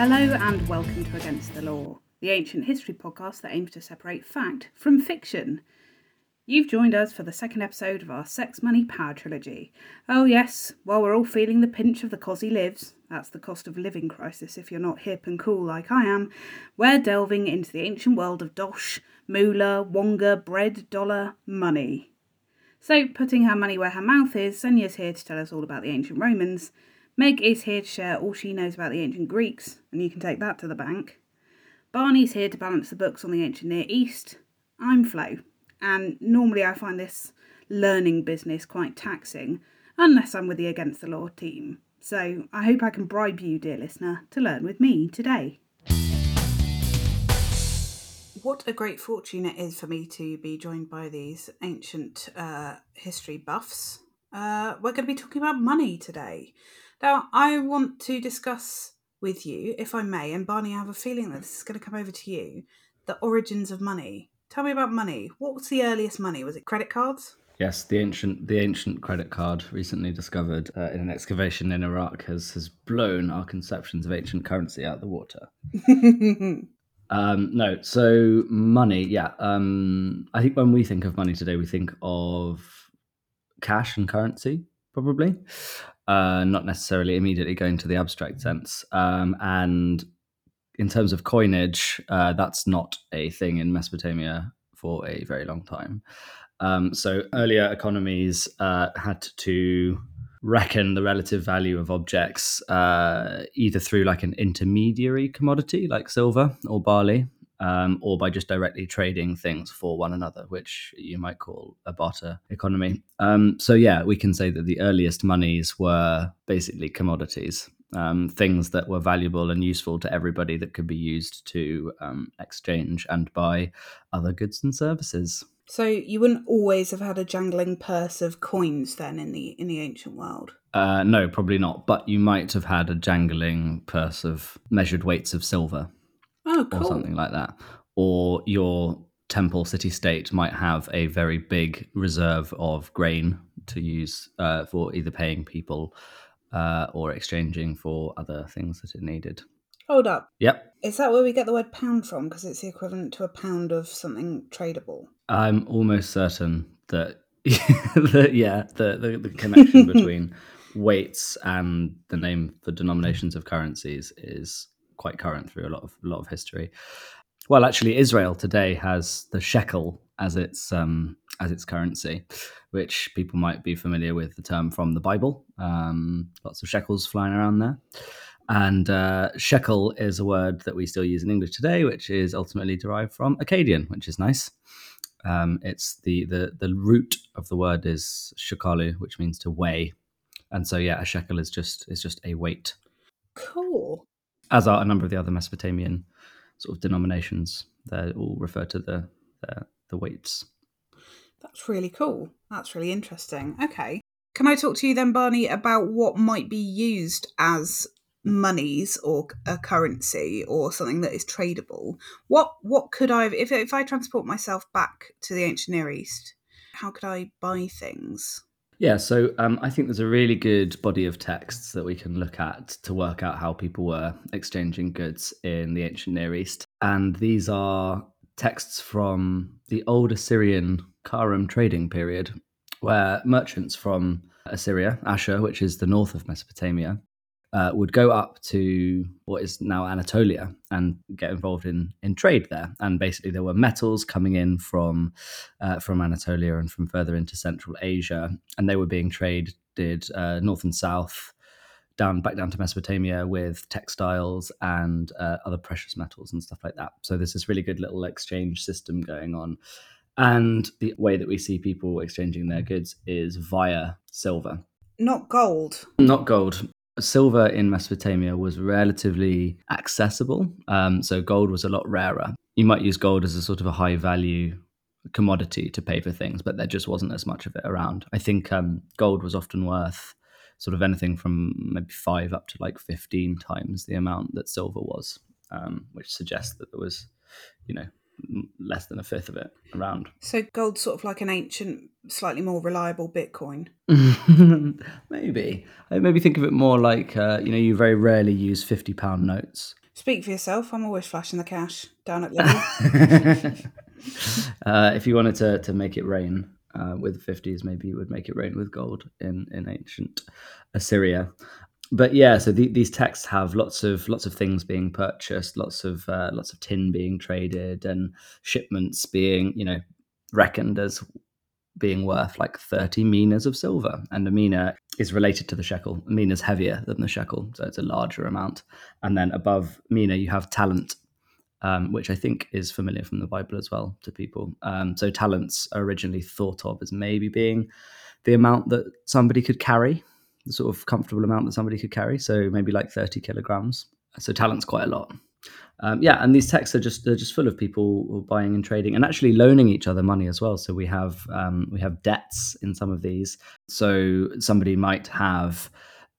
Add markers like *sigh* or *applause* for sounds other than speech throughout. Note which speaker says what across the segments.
Speaker 1: Hello and welcome to Against the Law, the ancient history podcast that aims to separate fact from fiction. You've joined us for the second episode of our Sex, Money, Power trilogy. Oh, yes, while we're all feeling the pinch of the cosy lives, that's the cost of living crisis if you're not hip and cool like I am, we're delving into the ancient world of dosh, moolah, wonga, bread, dollar, money. So, putting her money where her mouth is, Xenia's here to tell us all about the ancient Romans. Meg is here to share all she knows about the ancient Greeks, and you can take that to the bank. Barney's here to balance the books on the ancient Near East. I'm Flo, and normally I find this learning business quite taxing, unless I'm with the Against the Law team. So I hope I can bribe you, dear listener, to learn with me today. What a great fortune it is for me to be joined by these ancient uh, history buffs. Uh, we're going to be talking about money today. Now, I want to discuss with you, if I may, and Barney, I have a feeling that this is going to come over to you, the origins of money. Tell me about money. What was the earliest money? Was it credit cards?
Speaker 2: Yes, the ancient the ancient credit card recently discovered uh, in an excavation in Iraq has has blown our conceptions of ancient currency out of the water. *laughs* um, no, so money, yeah. Um, I think when we think of money today, we think of cash and currency, probably uh, not necessarily immediately going to the abstract sense. Um, and in terms of coinage, uh, that's not a thing in Mesopotamia for a very long time. Um, so earlier economies uh, had to reckon the relative value of objects uh, either through like an intermediary commodity like silver or barley um, or by just directly trading things for one another, which you might call a barter economy. Um, so, yeah, we can say that the earliest monies were basically commodities, um, things that were valuable and useful to everybody that could be used to um, exchange and buy other goods and services.
Speaker 1: So you wouldn't always have had a jangling purse of coins then in the in the ancient world.
Speaker 2: Uh, no, probably not. But you might have had a jangling purse of measured weights of silver.
Speaker 1: Oh, cool.
Speaker 2: or something like that. Or your temple city state might have a very big reserve of grain to use uh, for either paying people uh, or exchanging for other things that it needed.
Speaker 1: Hold up.
Speaker 2: Yep.
Speaker 1: Is that where we get the word pound from? Because it's the equivalent to a pound of something tradable.
Speaker 2: I'm almost certain that, *laughs* that yeah, the, the, the connection *laughs* between weights and the name for denominations of currencies is quite current through a lot of a lot of history. Well, actually, Israel today has the shekel as its um, as its currency, which people might be familiar with the term from the Bible. Um, lots of shekels flying around there. And uh, shekel is a word that we still use in English today, which is ultimately derived from Akkadian, which is nice. Um, it's the, the the root of the word is shekalu, which means to weigh, and so yeah, a shekel is just is just a weight.
Speaker 1: Cool
Speaker 2: as are a number of the other Mesopotamian sort of denominations. They all refer to the, the, the weights.
Speaker 1: That's really cool. That's really interesting. Okay. Can I talk to you then, Barney, about what might be used as monies or a currency or something that is tradable? What what could I if if I transport myself back to the ancient Near East? How could I buy things?
Speaker 2: Yeah, so um, I think there's a really good body of texts that we can look at to work out how people were exchanging goods in the ancient Near East. And these are texts from the old Assyrian Karum trading period, where merchants from Assyria, Ashur, which is the north of Mesopotamia, uh, would go up to what is now Anatolia and get involved in in trade there. And basically, there were metals coming in from uh, from Anatolia and from further into Central Asia, and they were being traded uh, north and south. Down back down to Mesopotamia with textiles and uh, other precious metals and stuff like that. So there's this really good little exchange system going on, and the way that we see people exchanging their goods is via silver
Speaker 1: not gold.
Speaker 2: Not gold silver in Mesopotamia was relatively accessible. Um, so gold was a lot rarer. You might use gold as a sort of a high value commodity to pay for things, but there just wasn't as much of it around. I think um, gold was often worth sort of anything from maybe five up to like 15 times the amount that silver was, um, which suggests that there was, you know, less than a fifth of it around.
Speaker 1: So gold's sort of like an ancient, slightly more reliable Bitcoin. *laughs*
Speaker 2: maybe. I maybe think of it more like uh, you know you very rarely use fifty pound notes.
Speaker 1: Speak for yourself. I'm always flashing the cash down at Lidl. *laughs*
Speaker 2: uh, if you wanted to, to make it rain uh, with 50s, maybe you would make it rain with gold in, in ancient Assyria. But yeah, so the, these texts have lots of lots of things being purchased, lots of uh, lots of tin being traded, and shipments being you know reckoned as being worth like 30 minas of silver. And a mina is related to the shekel. A mina is heavier than the shekel, so it's a larger amount. And then above mina, you have talent, um, which I think is familiar from the Bible as well to people. Um, so talents are originally thought of as maybe being the amount that somebody could carry, the sort of comfortable amount that somebody could carry. So maybe like 30 kilograms. So talent's quite a lot. Um, yeah, and these texts are just they're just full of people buying and trading and actually loaning each other money as well. So we have um, we have debts in some of these. So somebody might have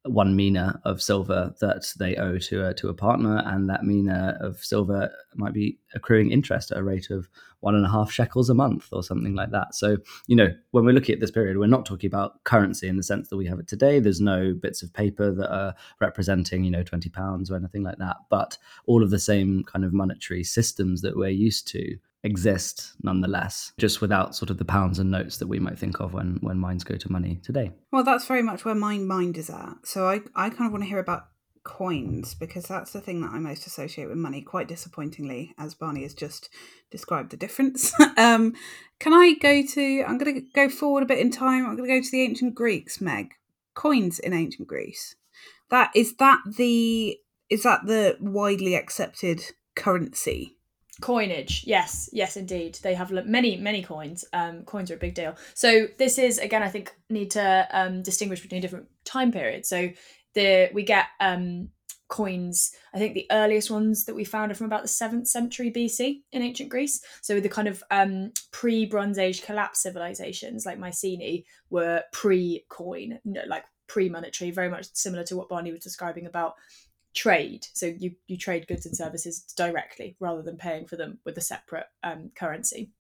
Speaker 2: one mina of silver that they owe to a, to a partner, and that mina of silver might be accruing interest at a rate of one and a half shekels a month or something like that. So, you know, when we're looking at this period, we're not talking about currency in the sense that we have it today. There's no bits of paper that are representing, you know, 20 pounds or anything like that, but all of the same kind of monetary systems that we're used to exist nonetheless, just without sort of the pounds and notes that we might think of when when minds go to money today.
Speaker 1: Well, that's very much where my mind is at. So I, I kind of want to hear about coins because that's the thing that I most associate with money. Quite disappointingly, as Barney has just described the difference. *laughs* um, can I go to? I'm going to go forward a bit in time. I'm going to go to the ancient Greeks. Meg, coins in ancient Greece. That is that the is that the widely accepted currency
Speaker 3: coinage. Yes yes indeed. They have many many coins. Um, coins are a big deal. So this is again i think need to um, distinguish between different time periods. So the we get um, coins i think the earliest ones that we found are from about the 7th century bc in ancient greece. So the kind of um, pre-bronze age collapse civilizations like mycenae were pre-coin like pre-monetary very much similar to what barney was describing about trade. So you you trade goods and services directly rather than paying for them with a separate um, currency.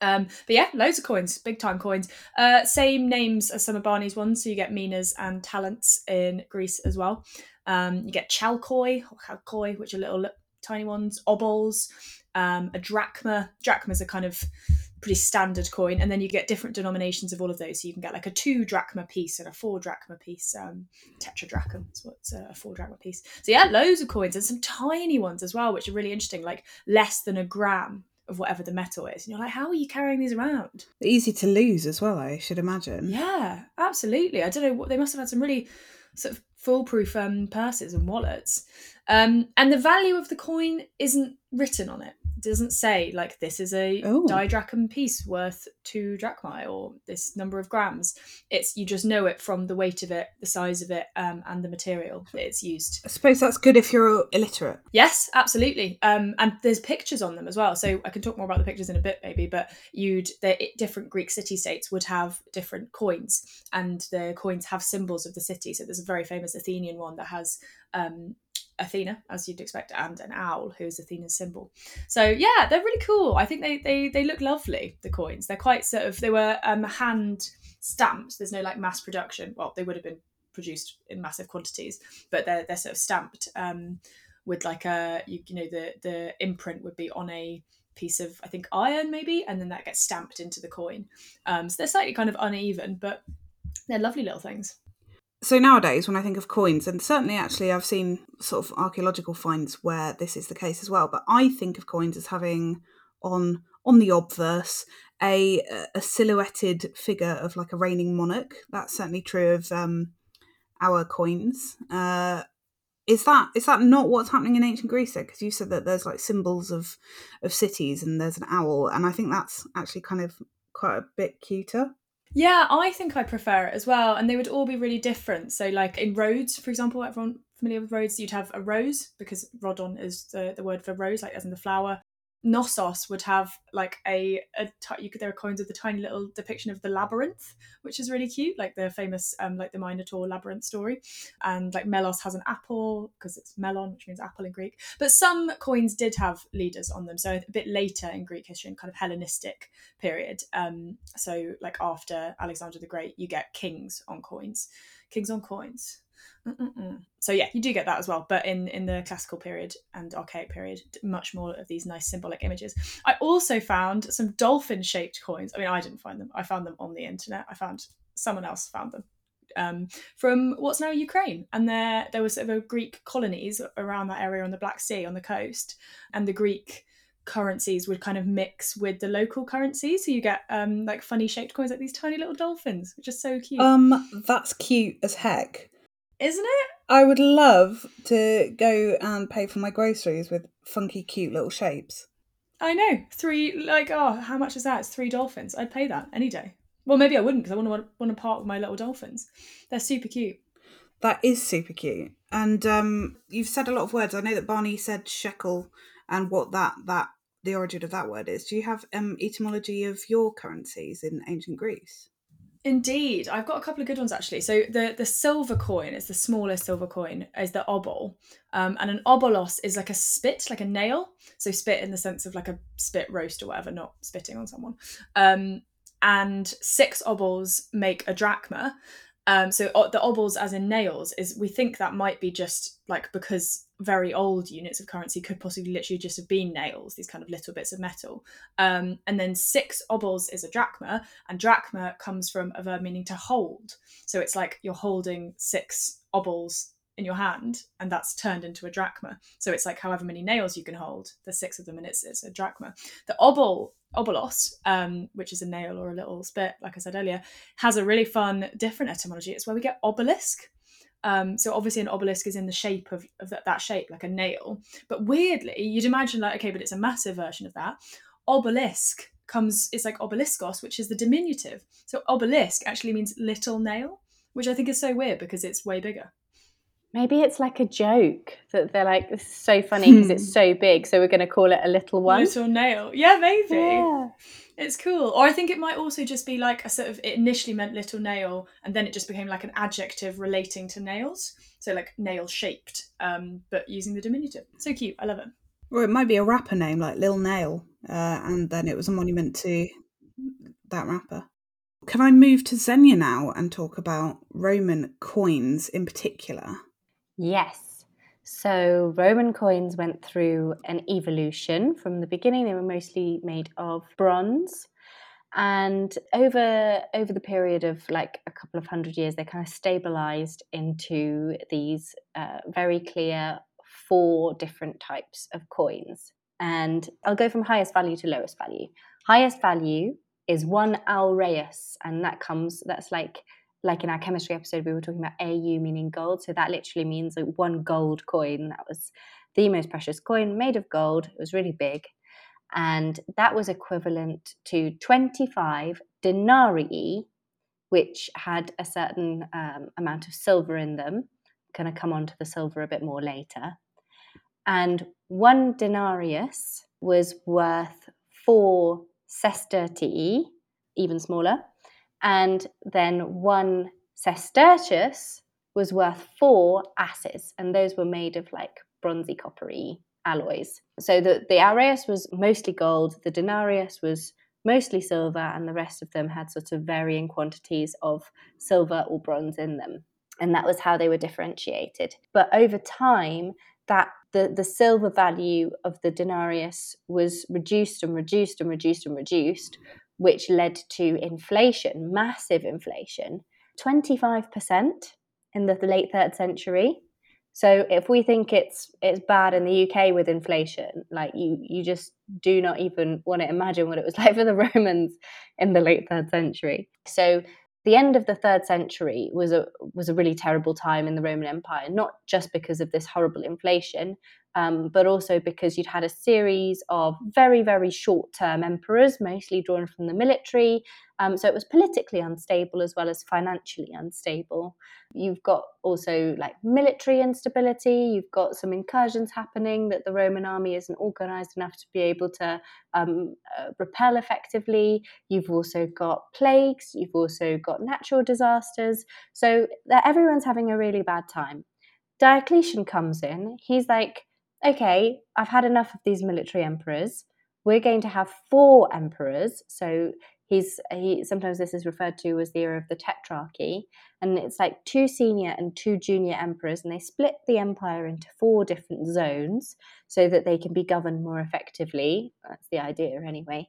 Speaker 3: Um, but yeah, loads of coins, big time coins. Uh, same names as some of Barney's ones. So you get minas and talents in Greece as well. Um, you get chalkoi chalkoi, which are little tiny ones, obols, um, a drachma. Drachmas are kind of pretty standard coin, and then you get different denominations of all of those. So you can get like a two drachma piece and a four drachma piece. Um, tetradrachm is what's a four drachma piece. So yeah, loads of coins and some tiny ones as well, which are really interesting, like less than a gram of whatever the metal is. And you're like, how are you carrying these around?
Speaker 1: Easy to lose as well, I should imagine.
Speaker 3: Yeah, absolutely. I don't know what they must have had some really sort of foolproof um, purses and wallets. Um, and the value of the coin isn't written on it doesn't say like this is a Ooh. didrachm piece worth two drachmae or this number of grams. It's you just know it from the weight of it, the size of it, um, and the material that it's used.
Speaker 1: I suppose that's good if you're illiterate.
Speaker 3: Yes, absolutely. Um, and there's pictures on them as well. So I can talk more about the pictures in a bit, maybe. But you'd the different Greek city states would have different coins, and the coins have symbols of the city. So there's a very famous Athenian one that has um, Athena, as you'd expect, and an owl, who is Athena's symbol. So yeah, they're really cool. I think they they they look lovely. The coins, they're quite sort of they were um, hand stamped. There's no like mass production. Well, they would have been produced in massive quantities, but they're they're sort of stamped um, with like a you, you know the the imprint would be on a piece of I think iron maybe, and then that gets stamped into the coin. Um, so they're slightly kind of uneven, but they're lovely little things
Speaker 1: so nowadays when i think of coins and certainly actually i've seen sort of archaeological finds where this is the case as well but i think of coins as having on on the obverse a a silhouetted figure of like a reigning monarch. That's certainly true of um our coins. Uh is that is that not what's happening in ancient greece because you said that there's like symbols of of cities and there's an owl and i think that's actually kind of quite a bit cuter
Speaker 3: yeah, I think I prefer it as well. And they would all be really different. So, like in Rhodes, for example, everyone familiar with Rhodes, you'd have a rose because Rodon is the, the word for rose, like as in the flower. Knossos would have like a, a t- you could there are coins with the tiny little depiction of the labyrinth, which is really cute, like the famous um like the Minotaur labyrinth story, and like Melos has an apple because it's melon, which means apple in Greek. But some coins did have leaders on them, so a bit later in Greek history, in kind of Hellenistic period. Um, so like after Alexander the Great, you get kings on coins, kings on coins. Mm-mm-mm. So yeah, you do get that as well, but in in the classical period and archaic period, much more of these nice symbolic images. I also found some dolphin shaped coins. I mean, I didn't find them. I found them on the internet. I found someone else found them um, from what's now Ukraine, and there there was sort of Greek colonies around that area on the Black Sea on the coast, and the Greek currencies would kind of mix with the local currencies so you get um like funny shaped coins like these tiny little dolphins which are so cute
Speaker 1: Um, that's cute as heck.
Speaker 3: Isn't it
Speaker 1: I would love to go and pay for my groceries with funky, cute little shapes.
Speaker 3: i know three like oh how much is that it's three dolphins i'd pay that any day well maybe i wouldn't because i want to want to part with my little dolphins they're super cute
Speaker 1: That is super cute. And um, you've said a lot of words. I know that Barney said shekel and what that that the origin of that word is. Do you have um etymology of your currencies in ancient Greece?
Speaker 3: Indeed, I've got a couple of good ones actually. So the the silver coin is the smallest silver coin, is the obol, um, and an obolos is like a spit, like a nail. So spit in the sense of like a spit roast or whatever, not spitting on someone. Um, and six obols make a drachma. Um, so o- the obols, as in nails, is we think that might be just like because very old units of currency could possibly literally just have been nails, these kind of little bits of metal. Um, and then six obols is a drachma, and drachma comes from a verb meaning to hold. So it's like you're holding six obols in your hand, and that's turned into a drachma. So it's like however many nails you can hold, there's six of them, and it's, it's a drachma. The obol, obolos, um, which is a nail or a little spit, like I said earlier, has a really fun, different etymology. It's where we get obelisk. Um, so obviously an obelisk is in the shape of, of that, that shape, like a nail. But weirdly, you'd imagine like, okay, but it's a massive version of that. Obelisk comes, it's like obeliskos, which is the diminutive. So obelisk actually means little nail, which I think is so weird because it's way bigger.
Speaker 4: Maybe it's like a joke that they're like, this is so funny because it's so big, so we're going to call it a little one.
Speaker 3: Little nail. Yeah, maybe.
Speaker 4: Yeah.
Speaker 3: It's cool. Or I think it might also just be like a sort of it initially meant little nail and then it just became like an adjective relating to nails. So like nail shaped, um, but using the diminutive. So cute. I love it.
Speaker 1: Or it might be a rapper name like Lil Nail, uh, and then it was a monument to that rapper. Can I move to Xenia now and talk about Roman coins in particular?
Speaker 4: Yes. So Roman coins went through an evolution. From the beginning, they were mostly made of bronze. And over over the period of like a couple of hundred years, they kind of stabilized into these uh, very clear four different types of coins. And I'll go from highest value to lowest value. Highest value is one aureus, and that comes that's like like in our chemistry episode, we were talking about AU meaning gold. So that literally means like one gold coin. That was the most precious coin made of gold. It was really big. And that was equivalent to 25 denarii, which had a certain um, amount of silver in them. Going to come on to the silver a bit more later. And one denarius was worth four sestertii, even smaller and then one sestertius was worth four asses, and those were made of like bronzy, coppery alloys. So the, the aureus was mostly gold, the denarius was mostly silver, and the rest of them had sort of varying quantities of silver or bronze in them. And that was how they were differentiated. But over time, that the, the silver value of the denarius was reduced and reduced and reduced and reduced which led to inflation, massive inflation, 25% in the late third century. So if we think it's it's bad in the UK with inflation, like you you just do not even want to imagine what it was *laughs* like for the Romans in the late third century. So the end of the third century was a was a really terrible time in the Roman Empire, not just because of this horrible inflation, um, but also because you'd had a series of very, very short term emperors, mostly drawn from the military. Um, so it was politically unstable as well as financially unstable. You've got also like military instability, you've got some incursions happening that the Roman army isn't organized enough to be able to um, uh, repel effectively. You've also got plagues, you've also got natural disasters. So everyone's having a really bad time. Diocletian comes in, he's like, okay, I've had enough of these military emperors. We're going to have four emperors. So he's he sometimes this is referred to as the era of the tetrarchy. And it's like two senior and two junior emperors and they split the empire into four different zones so that they can be governed more effectively. That's the idea anyway.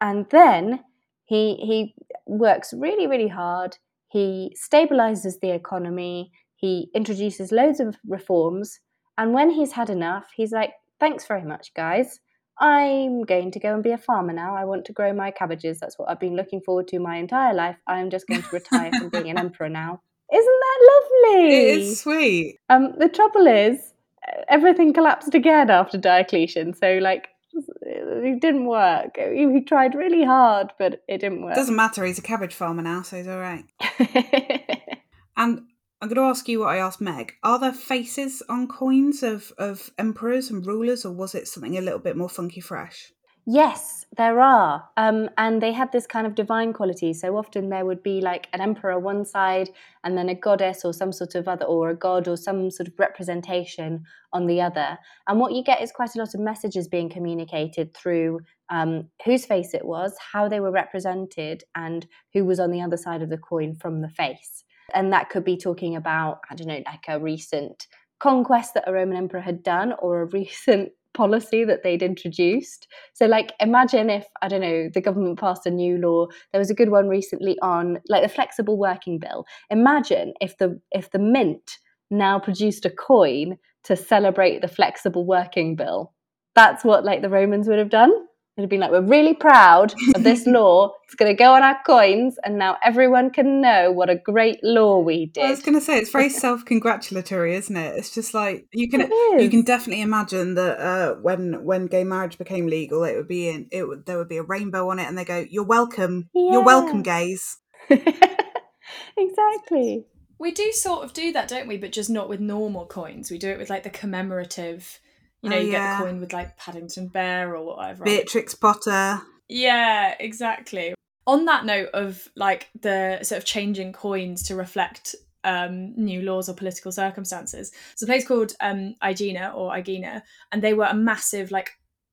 Speaker 4: And then he he works really really hard. He stabilizes the economy. He introduces loads of reforms and when he's had enough he's like thanks very much guys I'm going to go and be a farmer now. I want to grow my cabbages. That's what I've been looking forward to my entire life. I'm just going to retire from being an *laughs* emperor now. Isn't that lovely?
Speaker 1: It is sweet.
Speaker 4: Um, the trouble is, uh, everything collapsed again after Diocletian. So, like, uh, it didn't work. Uh, he tried really hard, but it didn't work.
Speaker 1: Doesn't matter. He's a cabbage farmer now, so he's all right. *laughs* and I'm going to ask you what I asked Meg. Are there faces on coins of, of emperors and rulers, or was it something a little bit more funky fresh?
Speaker 4: Yes, there are. Um, and they had this kind of divine quality. So often there would be like an emperor one side and then a goddess or some sort of other, or a god or some sort of representation on the other. And what you get is quite a lot of messages being communicated through um, whose face it was, how they were represented, and who was on the other side of the coin from the face. And that could be talking about, I don't know, like a recent conquest that a Roman emperor had done or a *laughs* recent policy that they'd introduced. So, like, imagine if, I don't know, the government passed a new law. There was a good one recently on, like, the flexible working bill. Imagine if the if the mint now produced a coin to celebrate the flexible working bill. That's what like the Romans would have done. It'd been like, we're really proud of this *laughs* law. It's going to go on our coins, and now everyone can know what a great law we did.
Speaker 1: I was going to say it's very *laughs* self-congratulatory, isn't it? It's just like you can you can definitely imagine that uh, when when gay marriage became legal, it would be in it would there would be a rainbow on it, and they go, "You're welcome, yeah. you're welcome, gays." *laughs*
Speaker 4: exactly.
Speaker 3: We do sort of do that, don't we? But just not with normal coins. We do it with like the commemorative you know, oh, you yeah. get the coin with like Paddington Bear or whatever.
Speaker 1: Beatrix Potter.
Speaker 3: Yeah, exactly. On that note of like the sort of changing coins to reflect um, new laws or political circumstances. It's a place called um, Aegina or Aegina, and they were a massive like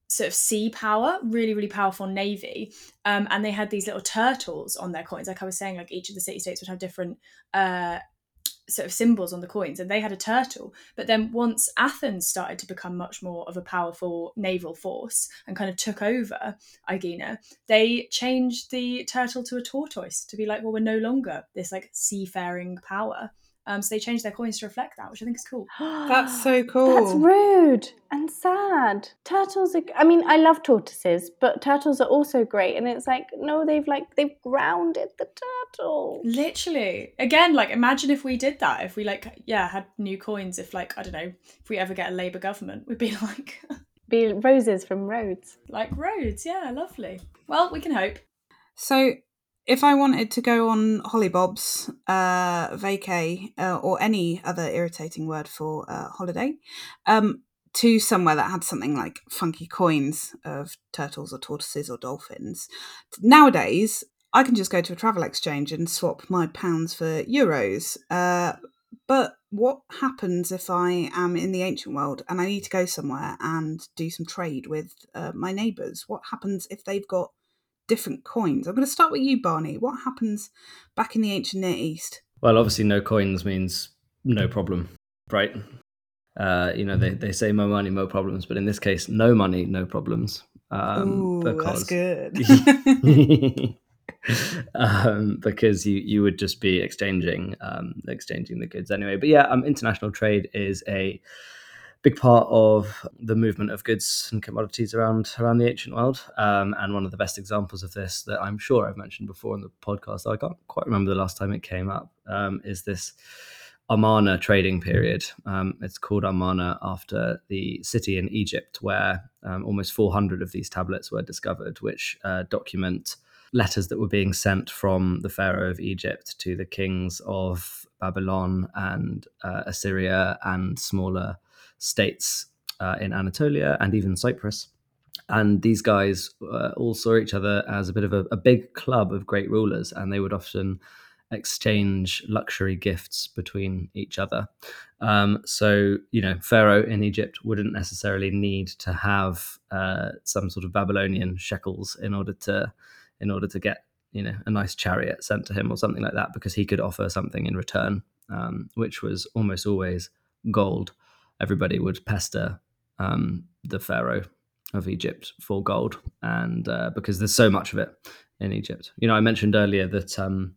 Speaker 3: sort of sea power, really, really powerful navy. Um, and they had these little turtles on their coins. Like I was saying, like each of the city states would have different uh, sort of symbols on the coins and they had a turtle. But then once athens started to become much more of a powerful naval force and kind of took over aegina they changed the turtle to a tortoise to be like well we're no longer this like seafaring power um, so they changed their coins to reflect that, which I think is cool. *gasps*
Speaker 1: That's so cool.
Speaker 4: That's rude and sad. Turtles are. I mean, I love tortoises, but turtles are also great. And it's like, no, they've like they've grounded the turtle.
Speaker 3: Literally, again, like imagine if we did that. If we like, yeah, had new coins. If like I don't know, if we ever get a Labour government, we'd be *laughs* like. *laughs*
Speaker 4: be roses from Rhodes.
Speaker 3: Like Rhodes, yeah, lovely. Well, we can hope.
Speaker 1: So if I wanted to go on hollybobs, uh, vacay, uh, or any other irritating word for uh, holiday, um, to somewhere that had something like funky coins of turtles or tortoises or dolphins, nowadays I can just go to a travel exchange and swap my pounds for euros. Uh, but what happens if I am in the ancient world and I need to go somewhere and do some trade with uh, my neighbours? What happens if they've got different coins. I'm going to start with you, Barney. What happens back in the ancient Near East?
Speaker 2: Well, obviously, no coins means no problem, right? Uh, you know, they, they say more money, more problems, but in this case, no money, no problems.
Speaker 1: Um, Ooh, because... that's good. *laughs* *laughs*
Speaker 2: um, because you you would just be exchanging um, exchanging the goods anyway. But yeah, um, international trade is a big part of the movement of goods and commodities around around the ancient world. Um, and one of the best examples of this that I'm sure I've mentioned before in the podcast, I can't quite remember the last time it came up, um, is this Amarna trading period. Um, it's called Amarna after the city in Egypt where um, almost 400 of these tablets were discovered, which uh, document letters that were being sent from the Pharaoh of Egypt to the kings of Babylon and uh, Assyria and smaller states uh, in Anatolia and even Cyprus. And these guys uh, all saw each other as a bit of a, a, big club of great rulers, and they would often exchange luxury gifts between each other. Um, so, you know, Pharaoh in Egypt wouldn't necessarily need to have uh, some sort of Babylonian shekels in order to in order to get you know a nice chariot sent to him or something like that because he could offer something in return, um, which was almost always gold. Everybody would pester um, the pharaoh of Egypt for gold, and uh, because there's so much of it in Egypt. You know, I mentioned earlier that um,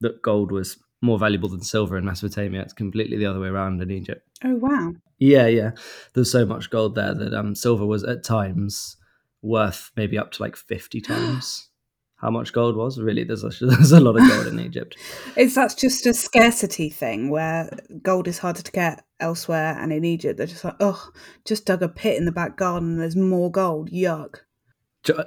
Speaker 2: that gold was more valuable than silver in Mesopotamia. It's completely the other way around in Egypt.
Speaker 1: Oh wow.
Speaker 2: Yeah, yeah. There's so much gold there that um, silver was at times worth maybe up to like 50 times *gasps* how much gold was. Really, there's a, *laughs* there's a lot of gold in Egypt.
Speaker 1: Is that just a scarcity thing where gold is harder to get elsewhere and in Egypt they're just like, oh, just dug a pit in the back garden and there's more gold. Yuck.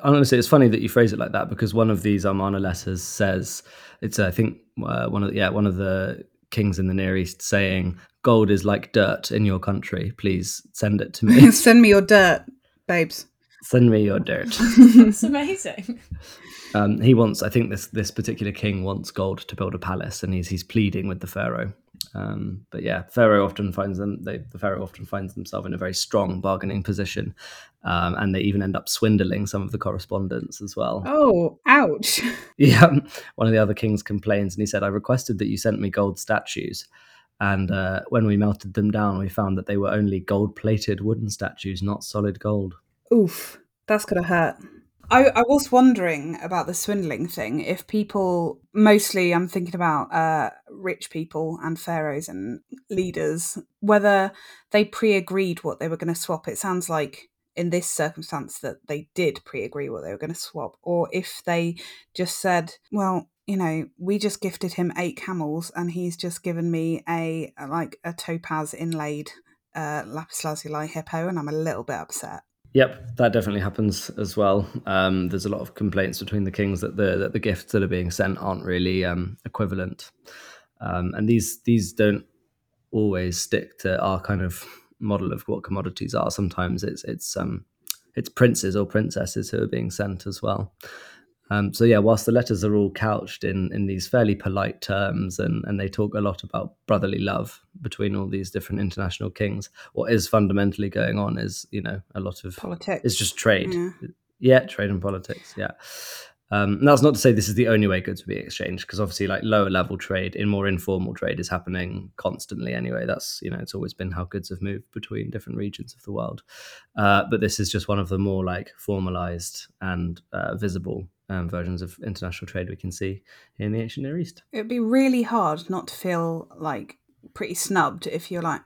Speaker 2: Honestly, it's funny that you phrase it like that because one of these Amarna letters says it's I think uh, one of the, yeah one of the kings in the Near East saying gold is like dirt in your country. Please send it to me. *laughs*
Speaker 1: Send me your dirt, babes.
Speaker 2: Send me your dirt. *laughs*
Speaker 3: It's amazing.
Speaker 2: Um, he wants, I think this this particular king wants gold to build a palace, and he's he's pleading with the pharaoh. Um, but yeah, pharaoh often finds them. They, the pharaoh often finds themselves in a very strong bargaining position, um, and they even end up swindling some of the correspondence as well.
Speaker 1: Oh, ouch. *laughs*
Speaker 2: Yeah, one of the other kings complains, and he said, "I requested that you sent me gold statues." And uh, when we melted them down, we found that they were only gold plated wooden statues, not solid gold.
Speaker 1: Oof, that's gonna hurt. I, I was wondering about the swindling thing. If people, mostly I'm thinking about uh, rich people and pharaohs and leaders, whether they pre agreed what they were going to swap. It sounds like in this circumstance that they did pre agree what they were going to swap, or if they just said, well, you know, we just gifted him eight camels and he's just given me a, like a topaz inlaid uh, lapis lazuli hippo and I'm a little bit upset.
Speaker 2: Yep, that definitely happens as well. Um, there's a lot of complaints between the kings that the that the gifts that are being sent aren't really um, equivalent, um, and these these don't always stick to our kind of model of what commodities are. Sometimes it's it's um it's princes or princesses who are being sent as well. Um, so yeah, whilst the letters are all couched in in these fairly polite terms, and and they talk a lot about brotherly love between all these different international kings, what is fundamentally going on is you know a lot of
Speaker 1: Politics.
Speaker 2: it's just trade.
Speaker 1: Yeah.
Speaker 2: Yeah, trade and politics. Yeah. Um, and that's not to say this is the only way goods are being exchanged, because obviously, like lower level trade, in more informal trade, is happening constantly anyway. That's you know, it's always been how goods have moved between different regions of the world. Uh, but this is just one of the more like formalized and uh, visible um, versions of international trade we can see in the ancient Near East.
Speaker 1: It'd be really hard not to feel like pretty snubbed if you're like,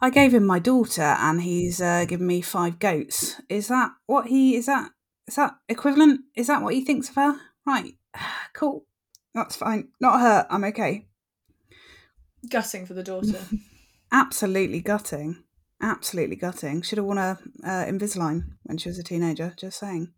Speaker 1: I gave him my daughter and he's uh, given me five goats. Is that what he is that is that equivalent? Is that what he thinks of her? Right, *sighs* cool. That's fine. Not her. I'm okay.
Speaker 3: Gutting for the daughter. *laughs* *laughs*
Speaker 1: Absolutely gutting. Absolutely gutting. Should have won a uh, Invisalign when she was a teenager. Just saying.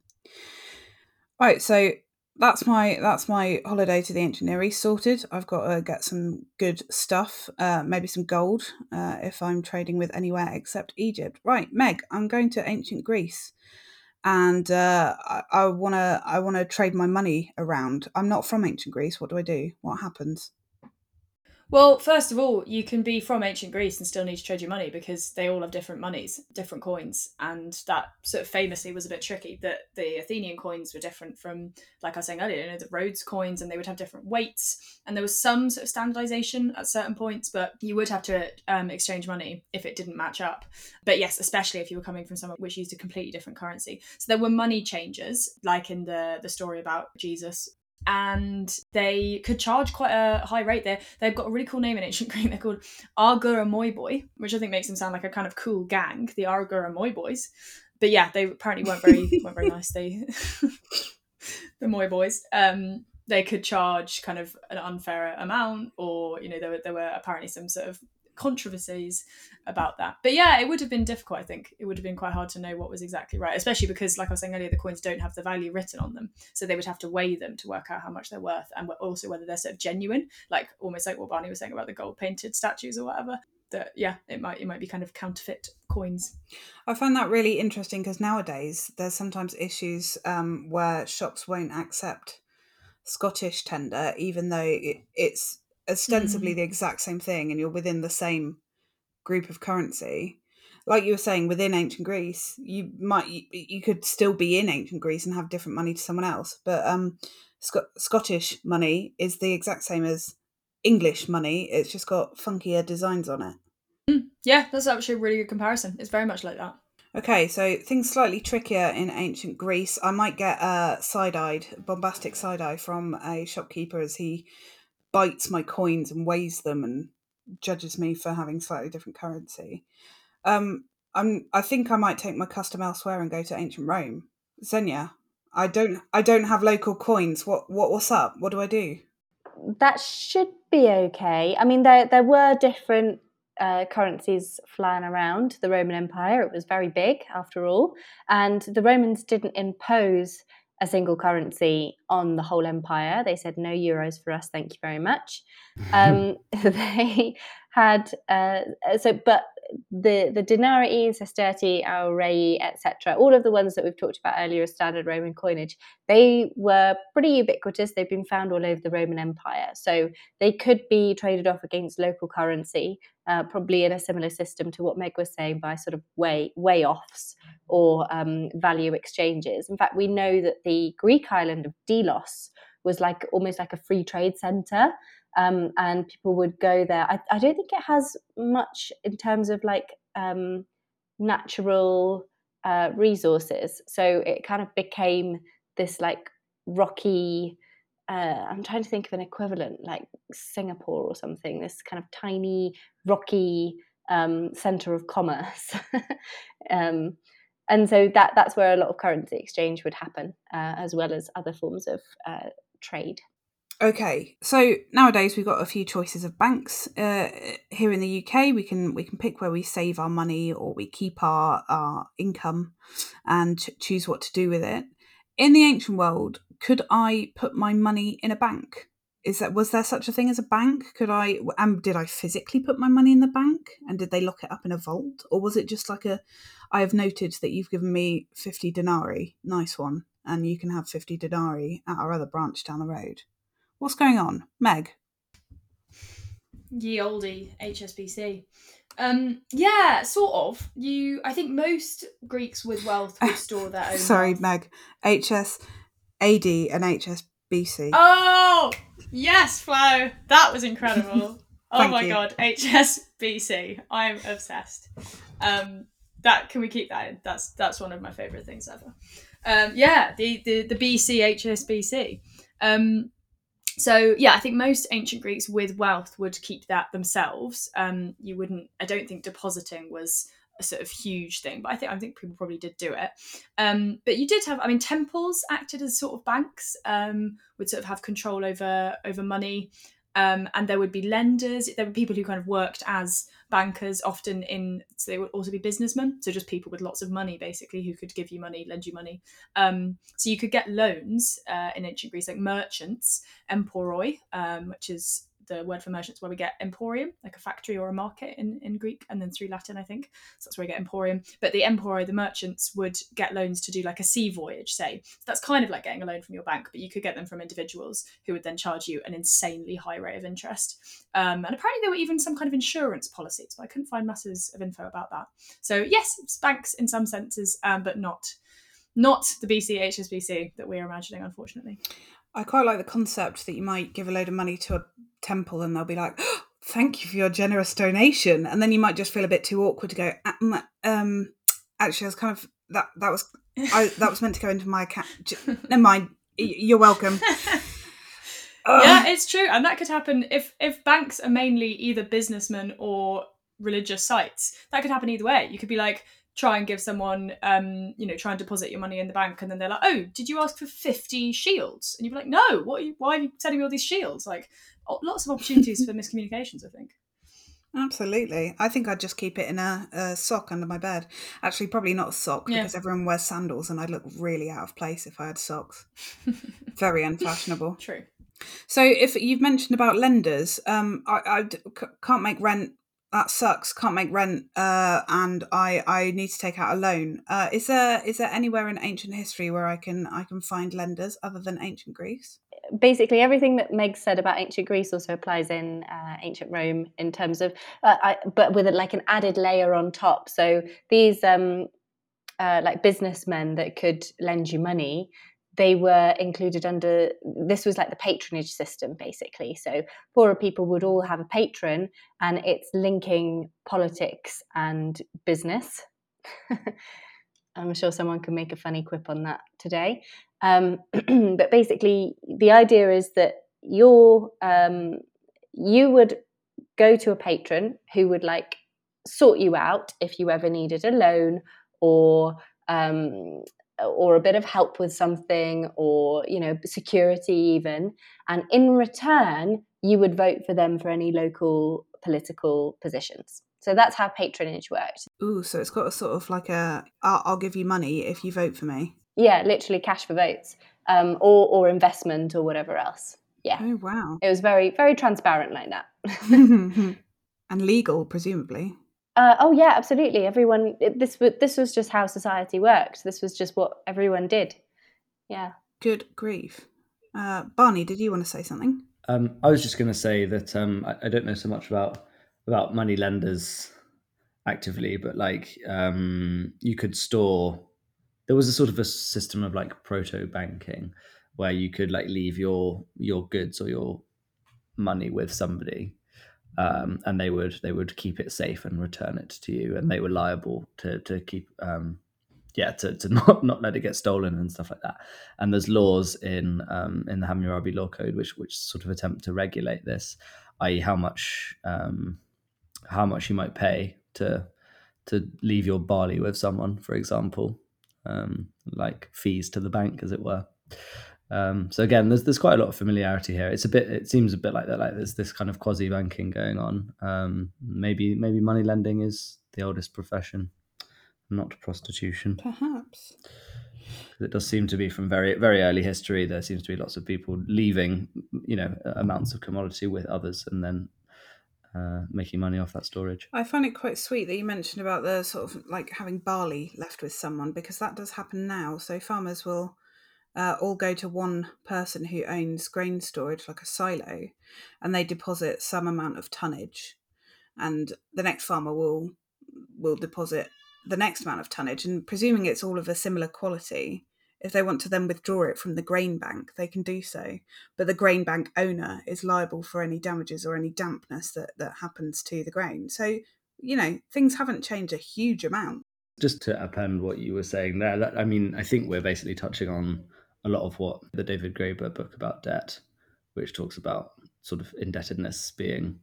Speaker 1: Right, so that's my that's my holiday to the ancient Near East sorted. I've got to get some good stuff, uh, maybe some gold uh, if I'm trading with anywhere except Egypt. Right, Meg, I'm going to ancient Greece, and uh, I, I wanna I wanna trade my money around. I'm not from ancient Greece. What do I do? What happens?
Speaker 3: Well, first of all, you can be from ancient Greece and still need to trade your money because they all have different monies, different coins, and that sort of famously was a bit tricky. That the Athenian coins were different from, like I was saying earlier, you know, the Rhodes coins, and they would have different weights, and there was some sort of standardization at certain points, but you would have to um, exchange money if it didn't match up. But yes, especially if you were coming from somewhere which used a completely different currency. So there were money changes, like in the the story about Jesus and they could charge quite a high rate there. They've got a really cool name in ancient *laughs* Greek. They're called Argura Moi Boy, which I think makes them sound like a kind of cool gang, the Argura Moi Boys. But yeah, they apparently weren't very *laughs* weren't very nice. They *laughs* the Moi Boys. Um, they could charge kind of an unfair amount, or you know, there were there were apparently some sort of controversies about that. But yeah, it would have been difficult, I think. It would have been quite hard to know what was exactly right, especially because, like I was saying earlier, the coins don't have the value written on them. So they would have to weigh them to work out how much they're worth and also whether they're sort of genuine, like almost like what Barney was saying about the gold painted statues or whatever. That yeah, it might it might be kind of counterfeit coins.
Speaker 1: I find that really interesting because nowadays there's sometimes issues um, where shops won't accept Scottish tender, even though it, it's ostensibly
Speaker 3: Mm.
Speaker 1: the exact same thing and you're within the same group of currency. like you were saying, within ancient Greece, you might you, you could still be in ancient Greece and have different money to someone else. But um, Sc- Scottish money is the exact same as English money. It's just got funkier designs on it.
Speaker 3: Yeah, that's actually a really good comparison. It's very much like that.
Speaker 1: Okay, so things slightly trickier in ancient Greece. I might get a side-eyed, bombastic side-eye from a shopkeeper as he bites my coins and weighs them and judges me for having slightly different currency. Um, I'm. I think I might take my custom elsewhere and go to ancient Rome. Xenia, I don't. I don't have local coins. What? What? What's up? What do I do?
Speaker 4: That should be okay. I mean, there there were different uh, currencies flying around the Roman Empire. It was very big, after all, and the Romans didn't impose a single currency on the whole empire. They said no euros for us, thank you very much. *laughs* Um, *laughs* they had uh, so, but the the denarii, sestertii, aurei, etc., all of the ones that we've talked about earlier as standard Roman coinage, they were pretty ubiquitous. They've been found all over the Roman Empire, so they could be traded off against local currency, uh, probably in a similar system to what Meg was saying by sort of way way offs or um, value exchanges. In fact, we know that the Greek island of Delos was like almost like a free trade center um, and people would go there. I, I, don't think it has much in terms of like um, natural uh, resources. So it kind of became this like rocky. Uh, I'm trying to think of an equivalent, like Singapore or something. This kind of tiny, rocky um, center of commerce. *laughs* um, and so that that's where a lot of currency exchange would happen, uh, as well as other forms of uh, trade.
Speaker 1: Okay, so nowadays we've got a few choices of banks. Uh, here in the UK, we can we can pick where we save our money or we keep our our income, and choose what to do with it. In the ancient world, could I put my money in a bank? Is that was there such a thing as a bank? Could I um did I physically put my money in the bank and did they lock it up in a vault or was it just like a I have noted that you've given me fifty denarii, nice one, and you can have fifty denarii at our other branch down the road. What's going on? Meg?
Speaker 3: Ye oldie HSBC. Um, yeah, sort of. You, I think most Greeks with wealth would *laughs* store their own.
Speaker 1: Sorry,
Speaker 3: wealth.
Speaker 1: Meg. HS, AD, and HSBC.
Speaker 3: Oh yes, Flo. That was incredible. *laughs* oh my
Speaker 1: you.
Speaker 3: god, HSBC. I'm obsessed. Um, that can we keep that in? That's that's one of my favorite things ever. Um, yeah, the the the BC HSBC. Um, so yeah, I think most ancient Greeks with wealth would keep that themselves. Um, you wouldn't. I don't think depositing was a sort of huge thing, but I think I think people probably did do it. Um, but you did have. I mean, temples acted as sort of banks. Um, would sort of have control over over money. Um, and there would be lenders. There were people who kind of worked as bankers, often in. So they would also be businessmen. So just people with lots of money, basically, who could give you money, lend you money. Um, so you could get loans uh, in ancient Greece, like merchants, emporoi, um, which is the word for merchants where we get emporium, like a factory or a market in, in Greek, and then through Latin, I think. So that's where we get emporium. But the emporoi, the merchants, would get loans to do like a sea voyage, say. So that's kind of like getting a loan from your bank, but you could get them from individuals who would then charge you an insanely high rate of interest. Um, and apparently there were even some kind of insurance policies, but I couldn't find masses of info about that. So yes, banks in some senses, um, but not not the BC HSBC that we're imagining, unfortunately.
Speaker 1: I quite like the concept that you might give a load of money to a temple and they'll be like, "Oh, *gasps* "Thank you for your generous donation," and then you might just feel a bit too awkward to go. "Um, Um, actually, I was kind of that. That was I, *laughs* that was meant to go into my account. Never mind. You're welcome. *laughs* Ugh.
Speaker 3: yeah, it's true, and that could happen if if banks are mainly either businessmen or religious sites. That could happen either way. You could be like try and give someone um you know try and deposit your money in the bank and then they're like oh did you ask for 50 shields and you'd be like no what are you, why are you sending me all these shields like lots of opportunities for miscommunications i think
Speaker 1: Absolutely. I think I'd just keep it in a, a sock under my bed. Actually, probably not a sock
Speaker 3: Yeah.
Speaker 1: because everyone wears sandals and I'd look really out of place if I had socks. *laughs* Very unfashionable.
Speaker 3: true
Speaker 1: So, if you've mentioned about lenders, um, I, I can't make rent. That sucks. Can't make rent, uh, and I, I need to take out a loan. Uh, is there is there anywhere in ancient history where I can I can find lenders other than ancient Greece?
Speaker 4: basically everything that Meg said about ancient Greece also applies in uh, ancient Rome in terms of, uh, I, but with like an added layer on top. So these um, uh, like businessmen that could lend you money, they were included under this was like the patronage system basically. So poorer people would all have a patron, and it's linking politics and business. *laughs* I'm sure someone can make a funny quip on that today. Um, *clears throat* but basically, the idea is that you're um, you would go to a patron who would like sort you out if you ever needed a loan or um, or a bit of help with something or you know security even and in return you would vote for them for any local political positions so that's how patronage worked
Speaker 1: Ooh, so it's got a sort of like a I'll, I'll give you money if you vote for me.
Speaker 4: yeah literally cash for votes um, or or investment or whatever else yeah
Speaker 1: Oh wow.
Speaker 4: it was very very transparent like that *laughs* *laughs*
Speaker 1: and legal, presumably.
Speaker 4: Uh, oh yeah, absolutely. Everyone, it, this was this was just how society worked. This was just what everyone did. Yeah.
Speaker 1: Good grief. Uh, Barney, did you want to say something?
Speaker 2: Um, I was just going to say that um, I, I don't know so much about about money lenders actively, but like um, you could store. There was a sort of a system of like proto banking where you could like leave your your goods or your money with somebody, um, and they would they would keep it safe and return it to you, and they were liable to to keep um, yeah to, to *laughs* not not let it get stolen and stuff like that. And there's laws in um, in the Hammurabi Law Code which which sort of attempt to regulate this, i.e., how much um, how much you might pay to to leave your barley with someone, for example, um, like fees to the bank, as it were. Um, so again, there's there's quite a lot of familiarity here. It's a bit. It seems a bit like that. Like there's this kind of quasi banking going on. Um, maybe maybe money lending is the oldest profession, not prostitution.
Speaker 1: Perhaps.
Speaker 2: It does seem to be from very very early history. There seems to be lots of people leaving, you know, amounts of commodity with others, and then uh, making money off that storage.
Speaker 1: I find it quite sweet that you mentioned about the sort of like having barley left with someone because that does happen now. So farmers will uh, all go to one person who owns grain storage, like a silo, and they deposit some amount of tonnage, and the next farmer will will deposit the next amount of tonnage, and presuming it's all of a similar quality. If they want to then withdraw it from the grain bank, they can do so. But the grain bank owner is liable for any damages or any dampness that, that happens to the grain. So, you know, things haven't changed a huge amount.
Speaker 2: Just to append what you were saying there, that, I mean, I think we're basically touching on a lot of what the David Graeber book about debt, which talks about sort of indebtedness being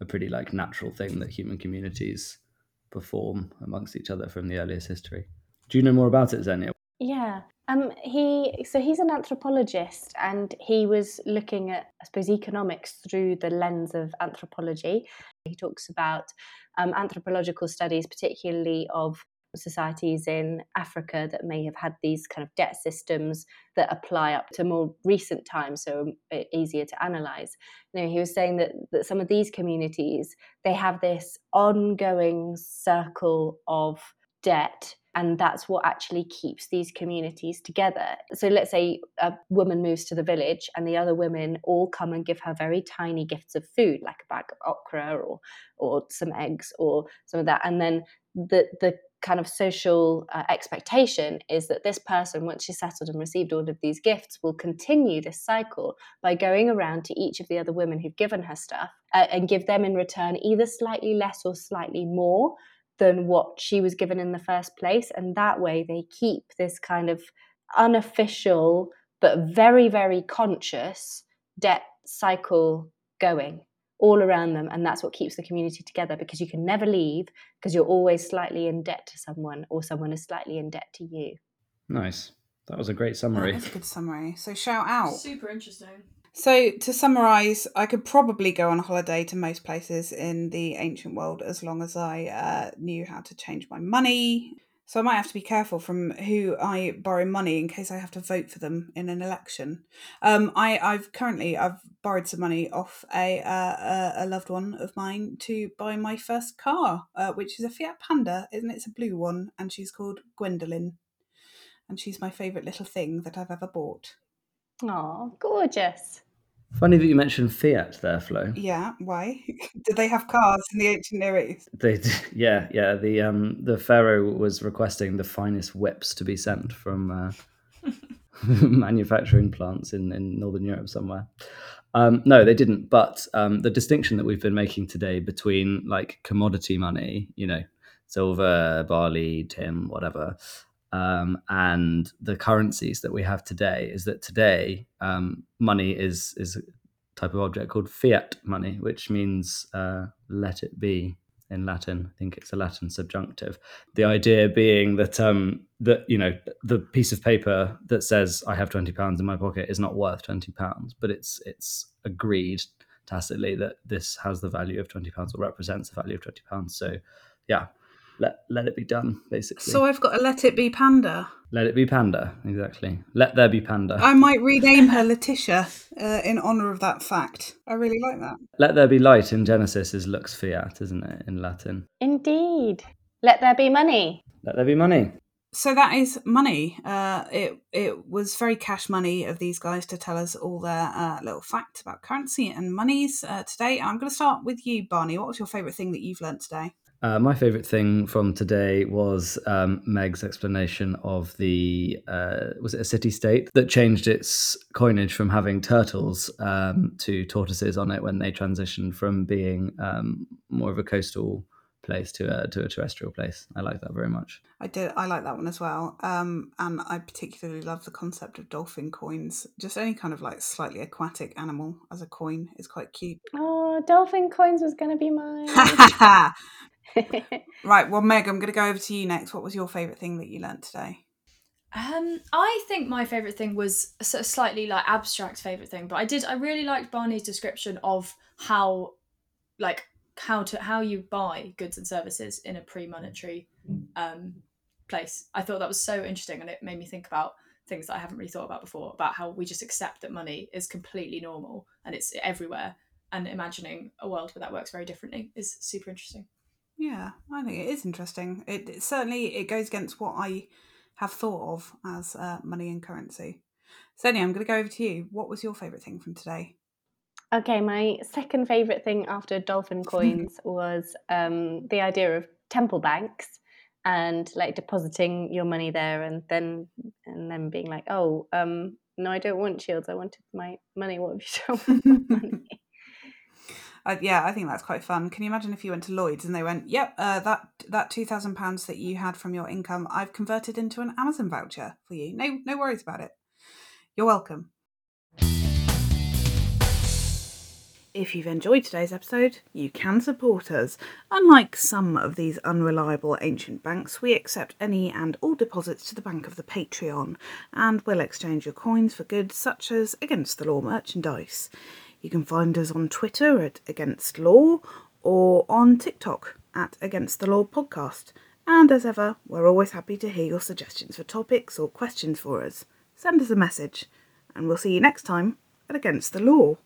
Speaker 2: a pretty like natural thing that human communities perform amongst each other from the earliest history. Do you know more about it, Xenia?
Speaker 4: Yeah. Um, he so he's an anthropologist and he was looking at I suppose economics through the lens of anthropology. He talks about um, anthropological studies, particularly of societies in Africa that may have had these kind of debt systems that apply up to more recent times, so easier to analyze. You know, he was saying that, that some of these communities they have this ongoing circle of debt and that's what actually keeps these communities together. So let's say a woman moves to the village and the other women all come and give her very tiny gifts of food, like a bag of okra or or some eggs or some of that, and then the the kind of social uh, expectation is that this person, once she's settled and received all of these gifts, will continue this cycle by going around to each of the other women who've given her stuff uh, and give them in return either slightly less or slightly more than what she was given in the first place. And that way they keep this kind of unofficial but very, very conscious debt cycle going all around them and that's what keeps the community together because you can never leave because you're always slightly in debt to someone or someone is slightly in debt to you
Speaker 2: Nice. That was a great summary.
Speaker 1: That's a good summary. So shout out.
Speaker 3: Super interesting.
Speaker 1: So to summarize, I could probably go on holiday to most places in the ancient world as long as I uh, knew how to change my money. So I might have to be careful from who I borrow money in case I have to vote for them in an election. Um, I I've currently I've borrowed some money off a uh, a loved one of mine to buy my first car, uh, which is a Fiat Panda, isn't it? It's a blue one, and she's called Gwendolyn, and she's my favourite little thing that I've ever bought.
Speaker 4: Oh, gorgeous.
Speaker 2: Funny that you mentioned fiat there, Flo.
Speaker 1: Yeah, why? *laughs* Did they have cars in the ancient Near East?
Speaker 2: They, d- *laughs* yeah, yeah. The um, the pharaoh was requesting the finest whips to be sent from uh, *laughs* manufacturing plants in, in northern Europe somewhere. Um, no, they didn't. But um, the distinction that we've been making today between like commodity money, you know, silver, barley, tin, whatever, um, and the currencies that we have today is that today um, money is is a type of object called fiat money, which means uh, let it be in Latin. I think it's a Latin subjunctive. The idea being that um, that you know the piece of paper that says I have twenty pounds in my pocket is not worth twenty pounds, but it's it's agreed tacitly that this has the value of twenty pounds or represents the value of twenty pounds. So yeah, let let it be done basically.
Speaker 1: So I've got a Let It Be Panda.
Speaker 2: let it be panda exactly. Let there be panda.
Speaker 1: I might rename her Letitia uh, in honour of that fact. I really like that.
Speaker 2: let there be light in Genesis is lux fiat, isn't it in Latin?
Speaker 4: Indeed. Let there be money.
Speaker 2: Let there be money.
Speaker 1: So that is money. Uh, it it was very cash money of these guys to tell us all their uh, little facts about currency and monies uh, today. I'm going to start with you, Barney. What was your favourite thing that you've learnt today?
Speaker 2: Uh, my favourite thing from today was um, Meg's explanation of the uh, was it a city state that changed its coinage from having turtles um, to tortoises on it when they transitioned from being um, more of a coastal place to a to a terrestrial place. I like that very much.
Speaker 1: I did. I like that one as well. Um, and I particularly love the concept of dolphin coins. Just any kind of like slightly aquatic animal as a coin is quite cute.
Speaker 4: Oh, dolphin coins was going to be mine. *laughs* *laughs* *laughs*
Speaker 1: right. Well, Meg, I'm going to go over to you next. What was your favourite thing that you learnt today?
Speaker 3: Um, I think my favorite thing was a sort of slightly like abstract favorite thing, but I did I really liked Barney's description of how, like how to how you buy goods and services in a pre-monetary um place. I thought that was so interesting, and it made me think about things that I haven't really thought about before about how we just accept that money is completely normal and it's everywhere, and imagining a world where that works very differently is super interesting.
Speaker 1: Yeah, I think it is interesting. It, it certainly it goes against what I have thought of as uh, money and currency. Xenia, I'm going to go over to you. What was your favourite thing from today?
Speaker 4: okay, my second favourite thing after dolphin *laughs* coins was um, the idea of temple banks and like depositing your money there and then and then being like, oh, um, no, I don't want shields. I wanted my money. What if you *laughs* don't *laughs*
Speaker 1: Uh, yeah, I think that's quite fun. Can you imagine if you went to Lloyd's and they went, "Yep, uh, that that two thousand pounds that you had from your income, I've converted into an Amazon voucher for you. No, no worries about it. You're welcome." If you've enjoyed today's episode, you can support us. Unlike some of these unreliable ancient banks, we accept any and all deposits to the bank of the Patreon and will exchange your coins for goods such as against the law merchandise. You can find us on Twitter at Against Law or on TikTok at Against the Law Podcast. And as ever, we're always happy to hear your suggestions for topics or questions for us. Send us a message, and we'll see you next time at Against the Law.